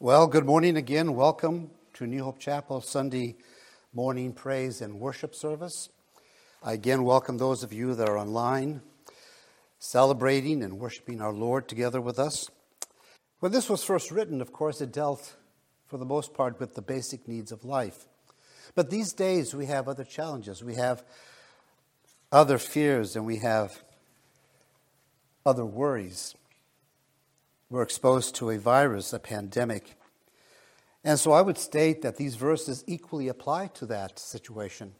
Well, good morning again. Welcome to New Hope Chapel Sunday morning praise and worship service. I again welcome those of you that are online celebrating and worshiping our Lord together with us. When this was first written, of course, it dealt for the most part with the basic needs of life. But these days we have other challenges. We have other fears and we have other worries. We're exposed to a virus, a pandemic. And so I would state that these verses equally apply to that situation.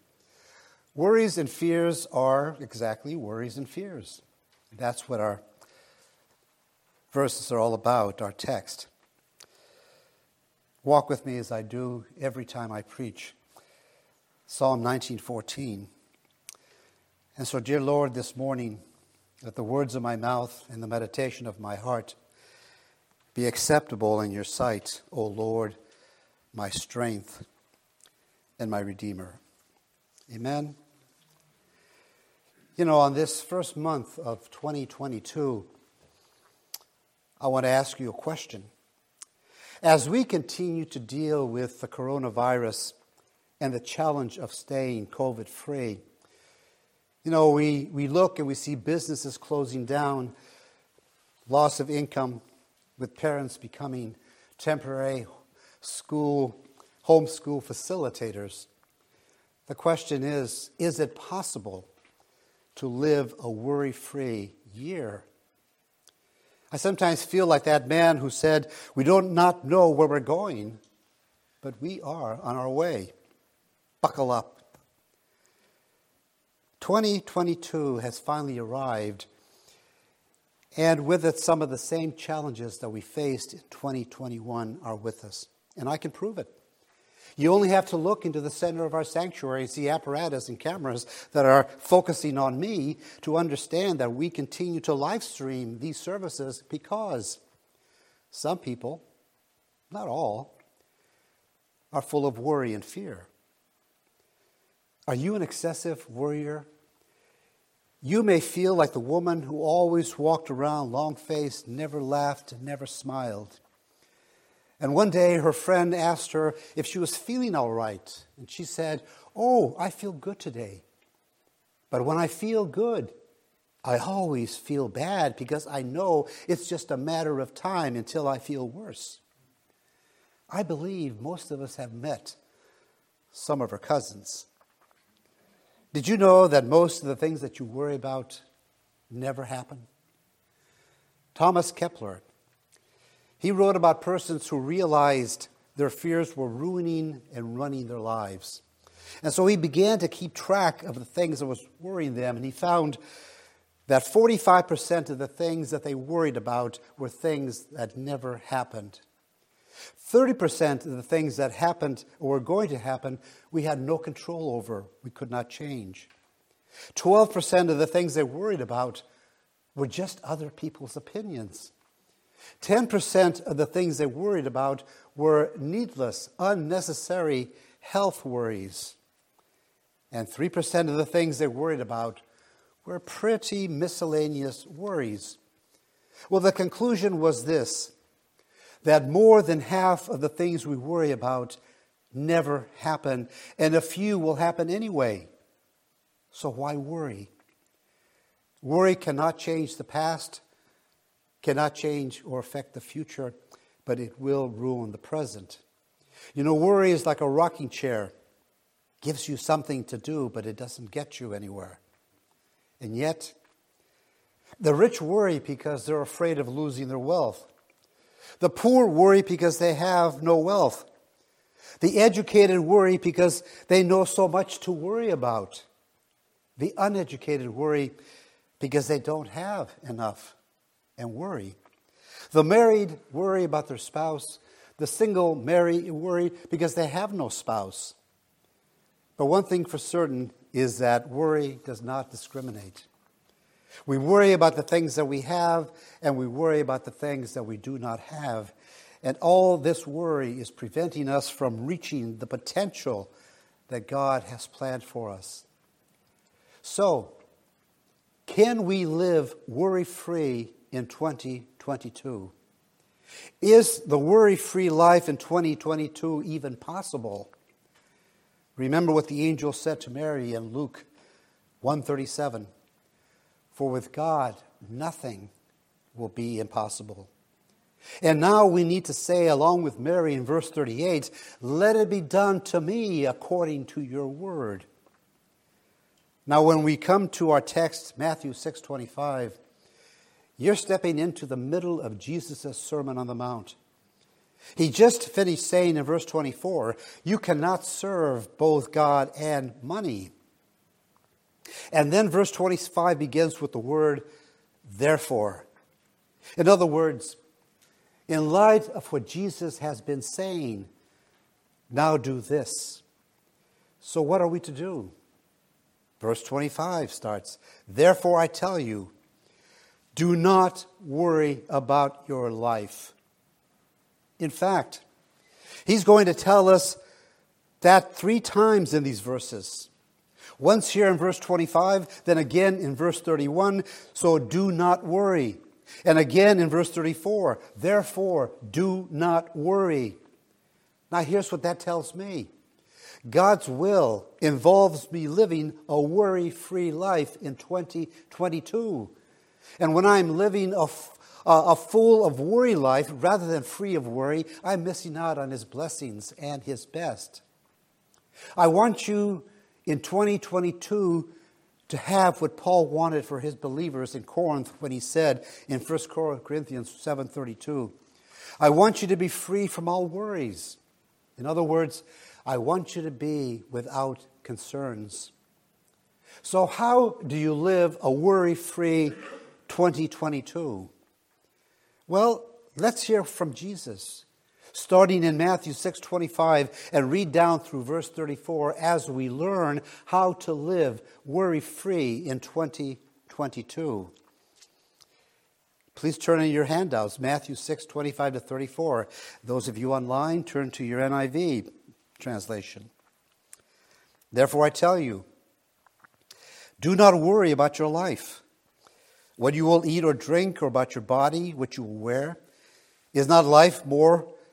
Worries and fears are exactly worries and fears. That's what our verses are all about, our text. Walk with me as I do every time I preach. Psalm 19:14. And so dear Lord, this morning let the words of my mouth and the meditation of my heart be acceptable in your sight, O Lord, my strength and my redeemer. Amen. You know, on this first month of 2022, I want to ask you a question. As we continue to deal with the coronavirus and the challenge of staying COVID free, you know, we, we look and we see businesses closing down, loss of income, with parents becoming temporary school, homeschool facilitators. The question is is it possible to live a worry free year? I sometimes feel like that man who said, We don't not know where we're going, but we are on our way. Buckle up. 2022 has finally arrived, and with it, some of the same challenges that we faced in 2021 are with us. And I can prove it. You only have to look into the center of our sanctuary and see apparatus and cameras that are focusing on me to understand that we continue to live stream these services because some people, not all, are full of worry and fear. Are you an excessive worrier? You may feel like the woman who always walked around long faced, never laughed, never smiled. And one day her friend asked her if she was feeling all right. And she said, Oh, I feel good today. But when I feel good, I always feel bad because I know it's just a matter of time until I feel worse. I believe most of us have met some of her cousins. Did you know that most of the things that you worry about never happen? Thomas Kepler he wrote about persons who realized their fears were ruining and running their lives. And so he began to keep track of the things that was worrying them, and he found that 45% of the things that they worried about were things that never happened. 30% of the things that happened or were going to happen, we had no control over. We could not change. 12% of the things they worried about were just other people's opinions. 10% of the things they worried about were needless, unnecessary health worries. And 3% of the things they worried about were pretty miscellaneous worries. Well, the conclusion was this that more than half of the things we worry about never happen, and a few will happen anyway. So why worry? Worry cannot change the past, cannot change or affect the future, but it will ruin the present. You know, worry is like a rocking chair. Gives you something to do, but it doesn't get you anywhere. And yet, the rich worry because they're afraid of losing their wealth. The poor worry because they have no wealth. The educated worry because they know so much to worry about. The uneducated worry because they don't have enough and worry. The married worry about their spouse. The single marry worry because they have no spouse. But one thing for certain is that worry does not discriminate. We worry about the things that we have, and we worry about the things that we do not have. And all this worry is preventing us from reaching the potential that God has planned for us. So, can we live worry free in 2022? Is the worry free life in 2022 even possible? Remember what the angel said to Mary in Luke 137 For with God, nothing will be impossible. And now we need to say, along with Mary in verse 38, Let it be done to me according to your word. Now, when we come to our text, Matthew 6:25, you're stepping into the middle of Jesus' Sermon on the Mount. He just finished saying in verse 24, You cannot serve both God and money. And then verse 25 begins with the word, therefore. In other words, in light of what Jesus has been saying, now do this. So, what are we to do? Verse 25 starts Therefore I tell you, do not worry about your life. In fact, he's going to tell us that three times in these verses. Once here in verse 25, then again in verse 31, so do not worry. And again in verse 34, therefore do not worry. Now here's what that tells me God's will involves me living a worry free life in 2022. And when I'm living a, a full of worry life rather than free of worry, I'm missing out on His blessings and His best. I want you in 2022 to have what Paul wanted for his believers in Corinth when he said in 1 Corinthians 7:32, I want you to be free from all worries. In other words, I want you to be without concerns. So, how do you live a worry free 2022? Well, let's hear from Jesus, starting in Matthew 6:25 and read down through verse 34 as we learn how to live worry free in 2022. Please turn in your handouts, Matthew 6:25 to 34. Those of you online, turn to your NIV translation. Therefore, I tell you, do not worry about your life, what you will eat or drink, or about your body, what you will wear. Is not life more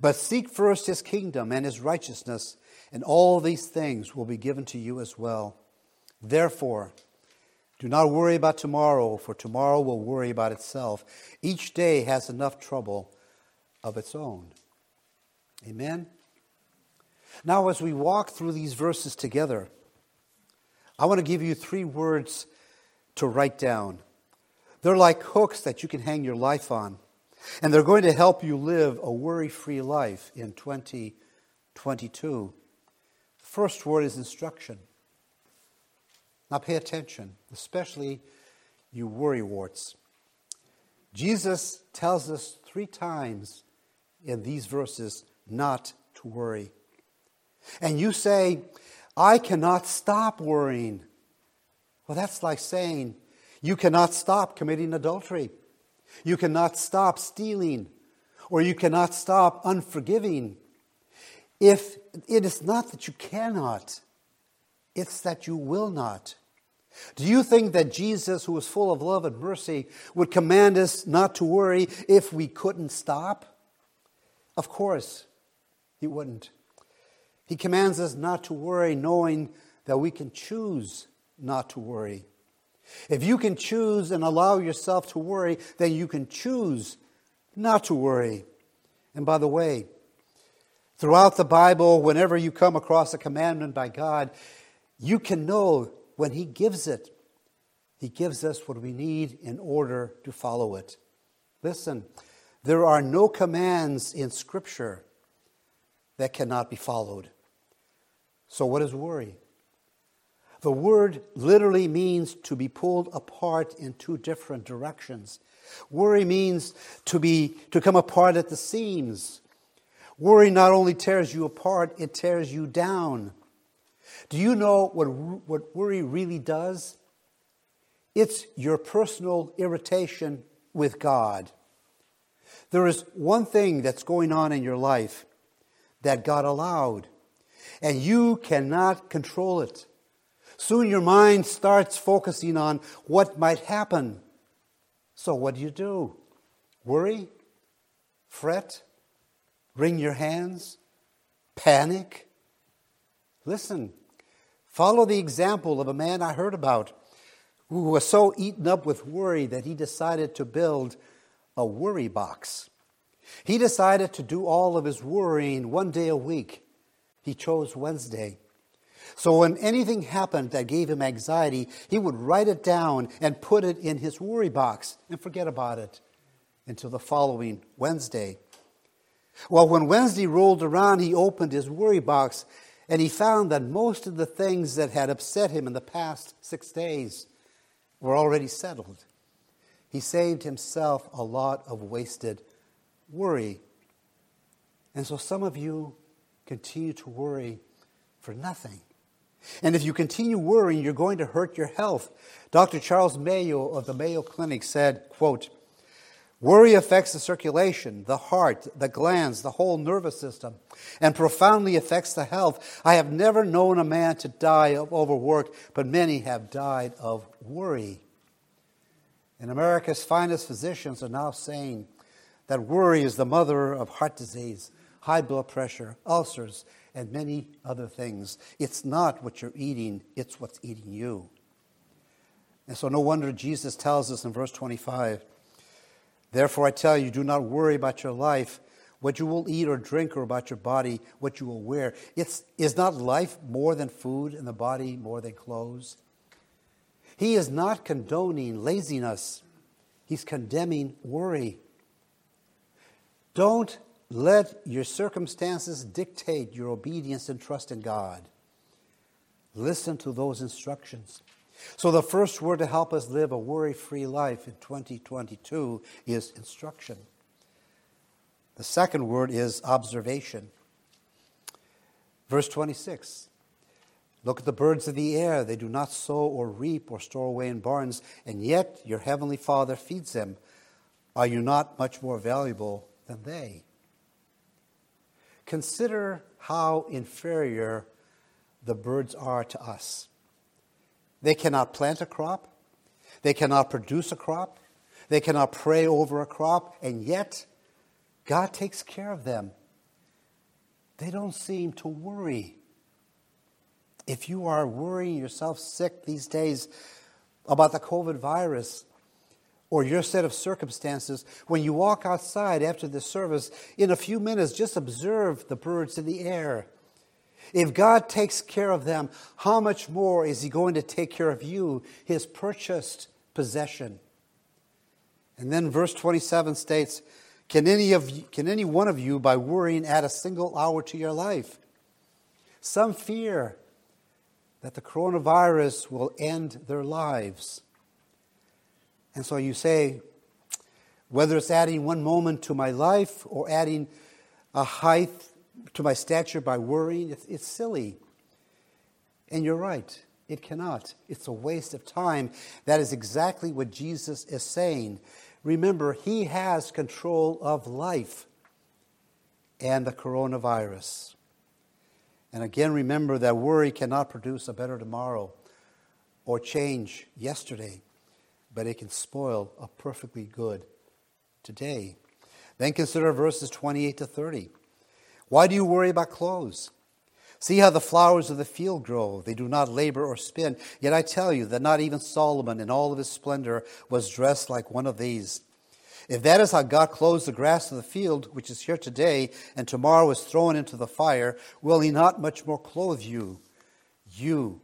But seek first his kingdom and his righteousness, and all these things will be given to you as well. Therefore, do not worry about tomorrow, for tomorrow will worry about itself. Each day has enough trouble of its own. Amen. Now, as we walk through these verses together, I want to give you three words to write down. They're like hooks that you can hang your life on, and they're going to help you live a worry free life in 2022. The first word is instruction. Now, pay attention, especially you worry warts. Jesus tells us three times in these verses not to worry and you say, I cannot stop worrying. Well, that's like saying you cannot stop committing adultery, you cannot stop stealing, or you cannot stop unforgiving. If it is not that you cannot, it's that you will not. Do you think that Jesus, who is full of love and mercy, would command us not to worry if we couldn't stop? Of course, he wouldn't. He commands us not to worry, knowing that we can choose not to worry. If you can choose and allow yourself to worry, then you can choose not to worry. And by the way, Throughout the Bible, whenever you come across a commandment by God, you can know when He gives it, He gives us what we need in order to follow it. Listen, there are no commands in Scripture that cannot be followed. So, what is worry? The word literally means to be pulled apart in two different directions. Worry means to be to come apart at the seams. Worry not only tears you apart, it tears you down. Do you know what, what worry really does? It's your personal irritation with God. There is one thing that's going on in your life that God allowed, and you cannot control it. Soon your mind starts focusing on what might happen. So, what do you do? Worry? Fret? Wring your hands? Panic? Listen, follow the example of a man I heard about who was so eaten up with worry that he decided to build a worry box. He decided to do all of his worrying one day a week. He chose Wednesday. So when anything happened that gave him anxiety, he would write it down and put it in his worry box and forget about it until the following Wednesday. Well, when Wednesday rolled around, he opened his worry box and he found that most of the things that had upset him in the past six days were already settled. He saved himself a lot of wasted worry. And so some of you continue to worry for nothing. And if you continue worrying, you're going to hurt your health. Dr. Charles Mayo of the Mayo Clinic said, quote, Worry affects the circulation, the heart, the glands, the whole nervous system, and profoundly affects the health. I have never known a man to die of overwork, but many have died of worry. And America's finest physicians are now saying that worry is the mother of heart disease, high blood pressure, ulcers, and many other things. It's not what you're eating, it's what's eating you. And so, no wonder Jesus tells us in verse 25 Therefore, I tell you, do not worry about your life, what you will eat or drink, or about your body, what you will wear. It's, is not life more than food, and the body more than clothes? He is not condoning laziness, he's condemning worry. Don't let your circumstances dictate your obedience and trust in God. Listen to those instructions. So, the first word to help us live a worry free life in 2022 is instruction. The second word is observation. Verse 26 Look at the birds of the air. They do not sow or reap or store away in barns, and yet your heavenly Father feeds them. Are you not much more valuable than they? Consider how inferior the birds are to us. They cannot plant a crop, they cannot produce a crop, they cannot pray over a crop, and yet God takes care of them. They don't seem to worry. If you are worrying yourself sick these days about the COVID virus, or your set of circumstances, when you walk outside after the service, in a few minutes, just observe the birds in the air. If God takes care of them, how much more is He going to take care of you, His purchased possession? And then verse 27 states, can any, of you, can any one of you, by worrying, add a single hour to your life? Some fear that the coronavirus will end their lives. And so you say, whether it's adding one moment to my life or adding a height to my stature by worrying, it's, it's silly. And you're right, it cannot. It's a waste of time. That is exactly what Jesus is saying. Remember, He has control of life and the coronavirus. And again, remember that worry cannot produce a better tomorrow or change yesterday but it can spoil a perfectly good today. Then consider verses 28 to 30. Why do you worry about clothes? See how the flowers of the field grow. They do not labor or spin. Yet I tell you that not even Solomon in all of his splendor was dressed like one of these. If that is how God clothes the grass of the field, which is here today, and tomorrow is thrown into the fire, will he not much more clothe you, you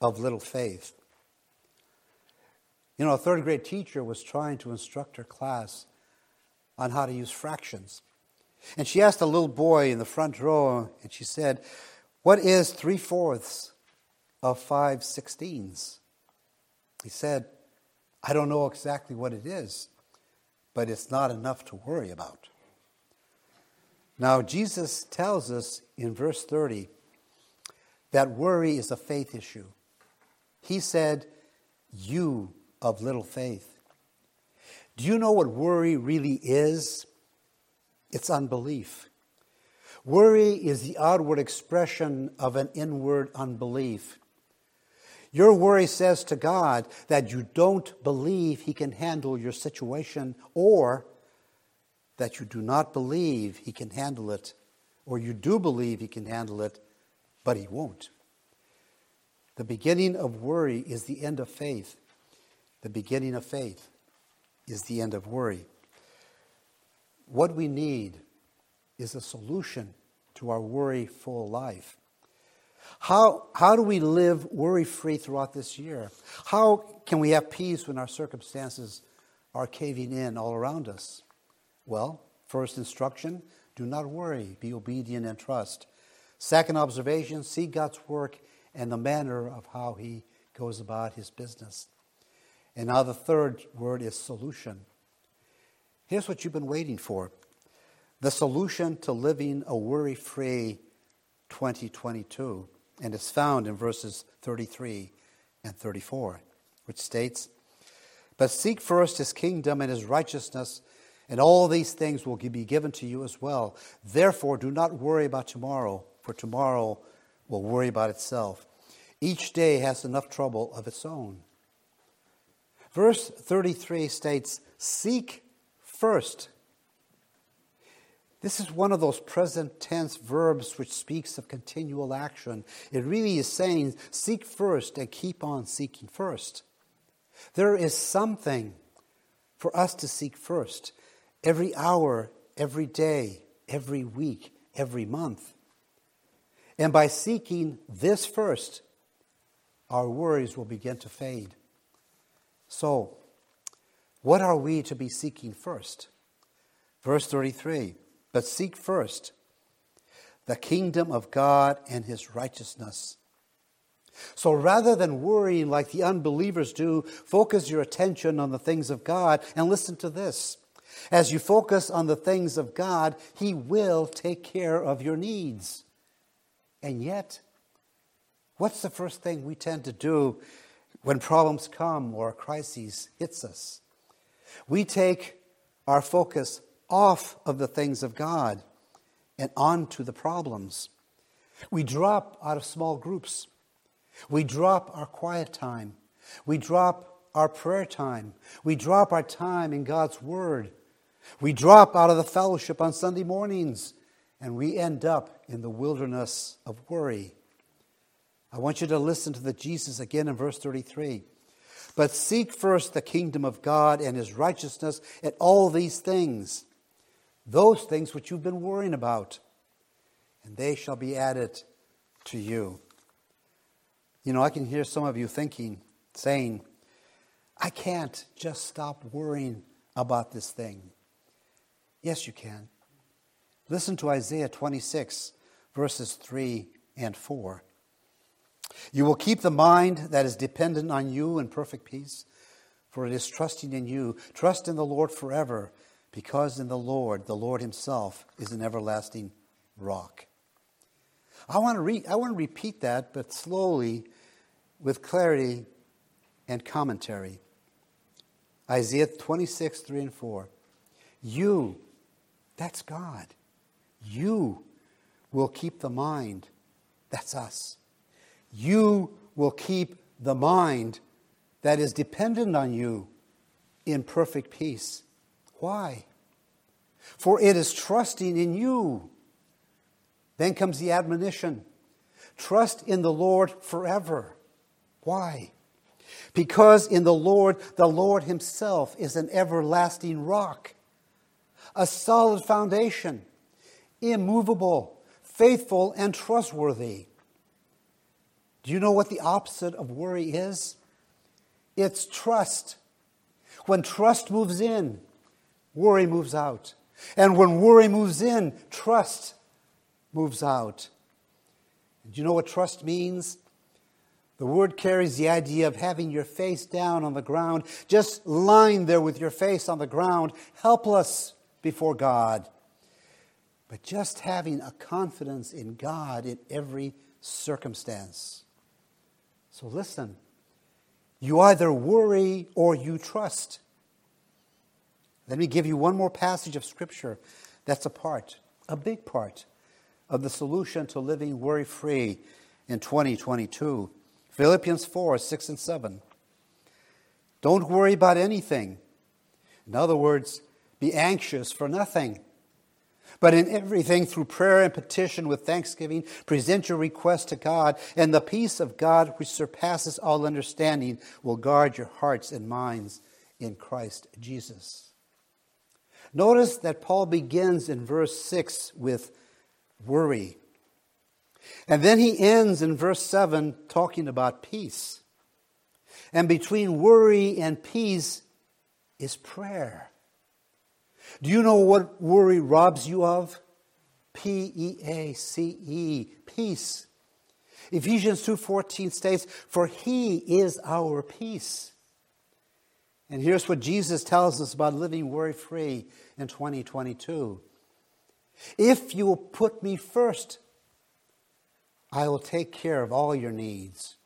of little faith? You know, a third grade teacher was trying to instruct her class on how to use fractions. And she asked a little boy in the front row, and she said, What is three fourths of five sixteens? He said, I don't know exactly what it is, but it's not enough to worry about. Now, Jesus tells us in verse 30 that worry is a faith issue. He said, You of little faith. Do you know what worry really is? It's unbelief. Worry is the outward expression of an inward unbelief. Your worry says to God that you don't believe He can handle your situation or that you do not believe He can handle it, or you do believe He can handle it, but He won't. The beginning of worry is the end of faith. The beginning of faith is the end of worry. What we need is a solution to our worry full life. How, how do we live worry free throughout this year? How can we have peace when our circumstances are caving in all around us? Well, first instruction do not worry, be obedient and trust. Second observation see God's work and the manner of how He goes about His business. And now the third word is solution. Here's what you've been waiting for the solution to living a worry free 2022 and it's found in verses 33 and 34, which states, But seek first his kingdom and his righteousness, and all these things will be given to you as well. Therefore, do not worry about tomorrow, for tomorrow will worry about itself. Each day has enough trouble of its own. Verse 33 states, Seek first this is one of those present tense verbs which speaks of continual action. It really is saying, seek first and keep on seeking first. There is something for us to seek first every hour, every day, every week, every month. And by seeking this first, our worries will begin to fade. So, what are we to be seeking first? Verse 33 but seek first the kingdom of God and his righteousness. So rather than worrying like the unbelievers do, focus your attention on the things of God and listen to this. As you focus on the things of God, He will take care of your needs. And yet, what's the first thing we tend to do when problems come or a crisis hits us? We take our focus off of the things of God and onto the problems. We drop out of small groups. We drop our quiet time. We drop our prayer time. We drop our time in God's Word. We drop out of the fellowship on Sunday mornings and we end up in the wilderness of worry. I want you to listen to the Jesus again in verse 33. But seek first the kingdom of God and his righteousness, and all these things those things which you've been worrying about, and they shall be added to you. You know, I can hear some of you thinking, saying, I can't just stop worrying about this thing. Yes, you can. Listen to Isaiah 26, verses 3 and 4. You will keep the mind that is dependent on you in perfect peace, for it is trusting in you. Trust in the Lord forever because in the Lord, the Lord Himself is an everlasting rock. I want to, re- I want to repeat that, but slowly with clarity and commentary. Isaiah 26, 3 and 4. You, that's God. You will keep the mind. That's us. You will keep the mind that is dependent on you in perfect peace why? For it is trusting in you. Then comes the admonition trust in the Lord forever. Why? Because in the Lord, the Lord Himself is an everlasting rock, a solid foundation, immovable, faithful, and trustworthy. Do you know what the opposite of worry is? It's trust. When trust moves in, worry moves out. And when worry moves in, trust moves out. Do you know what trust means? The word carries the idea of having your face down on the ground, just lying there with your face on the ground, helpless before God. But just having a confidence in God in every circumstance. So listen, you either worry or you trust. Let me give you one more passage of Scripture that's a part, a big part, of the solution to living worry free in 2022. Philippians 4 6 and 7. Don't worry about anything. In other words, be anxious for nothing. But in everything, through prayer and petition with thanksgiving, present your request to God, and the peace of God, which surpasses all understanding, will guard your hearts and minds in Christ Jesus. Notice that Paul begins in verse 6 with worry. And then he ends in verse 7 talking about peace. And between worry and peace is prayer. Do you know what worry robs you of? P E A C E, peace. Ephesians 2:14 states, "For he is our peace." And here's what Jesus tells us about living worry-free in 2022. If you will put me first, I will take care of all your needs.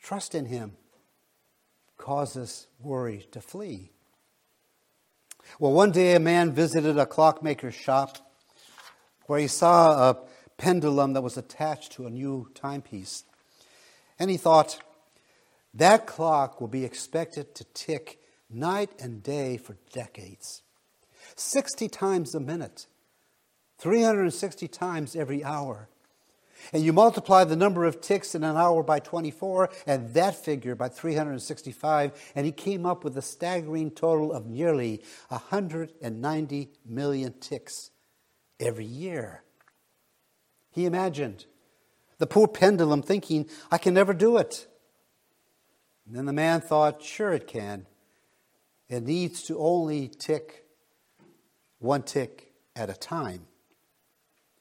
Trust in Him causes worry to flee. Well, one day a man visited a clockmaker's shop where he saw a pendulum that was attached to a new timepiece. And he thought, that clock will be expected to tick night and day for decades. 60 times a minute, 360 times every hour. And you multiply the number of ticks in an hour by 24 and that figure by 365, and he came up with a staggering total of nearly 190 million ticks every year. He imagined the poor pendulum thinking, I can never do it. And then the man thought, sure it can. It needs to only tick one tick at a time.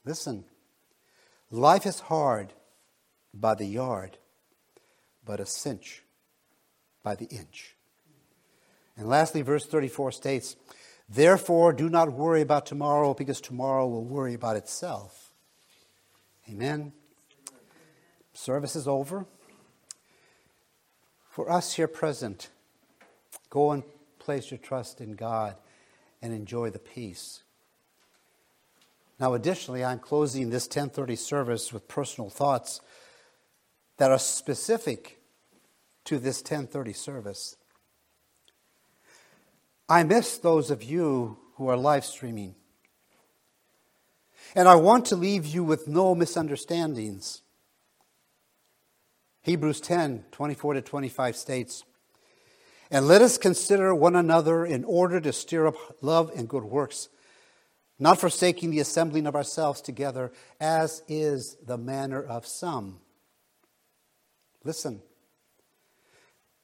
Listen. Life is hard by the yard, but a cinch by the inch. And lastly, verse 34 states, Therefore, do not worry about tomorrow, because tomorrow will worry about itself. Amen. Service is over. For us here present, go and place your trust in God and enjoy the peace now, additionally, I'm closing this 1030 service with personal thoughts that are specific to this 1030 service. I miss those of you who are live streaming. And I want to leave you with no misunderstandings. Hebrews 10 24 to 25 states, And let us consider one another in order to stir up love and good works not forsaking the assembling of ourselves together, as is the manner of some. Listen,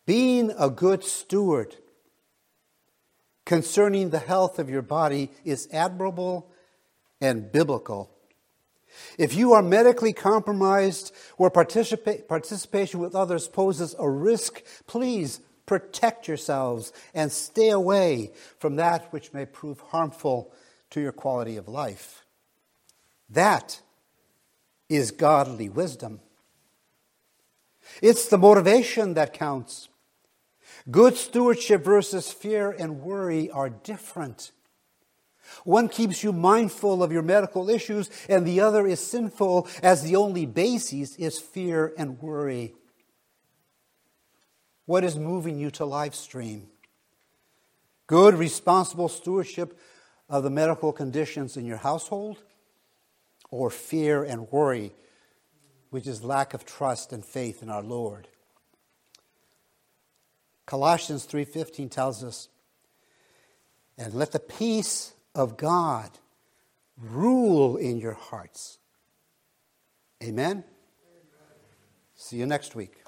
being a good steward concerning the health of your body is admirable and biblical. If you are medically compromised participa- participation with others poses a risk, please protect yourselves and stay away from that which may prove harmful to your quality of life. That is godly wisdom. It's the motivation that counts. Good stewardship versus fear and worry are different. One keeps you mindful of your medical issues, and the other is sinful, as the only basis is fear and worry. What is moving you to live stream? Good, responsible stewardship of the medical conditions in your household or fear and worry, which is lack of trust and faith in our Lord. Colossians 3:15 tells us, "And let the peace of God rule in your hearts." Amen. Amen. See you next week.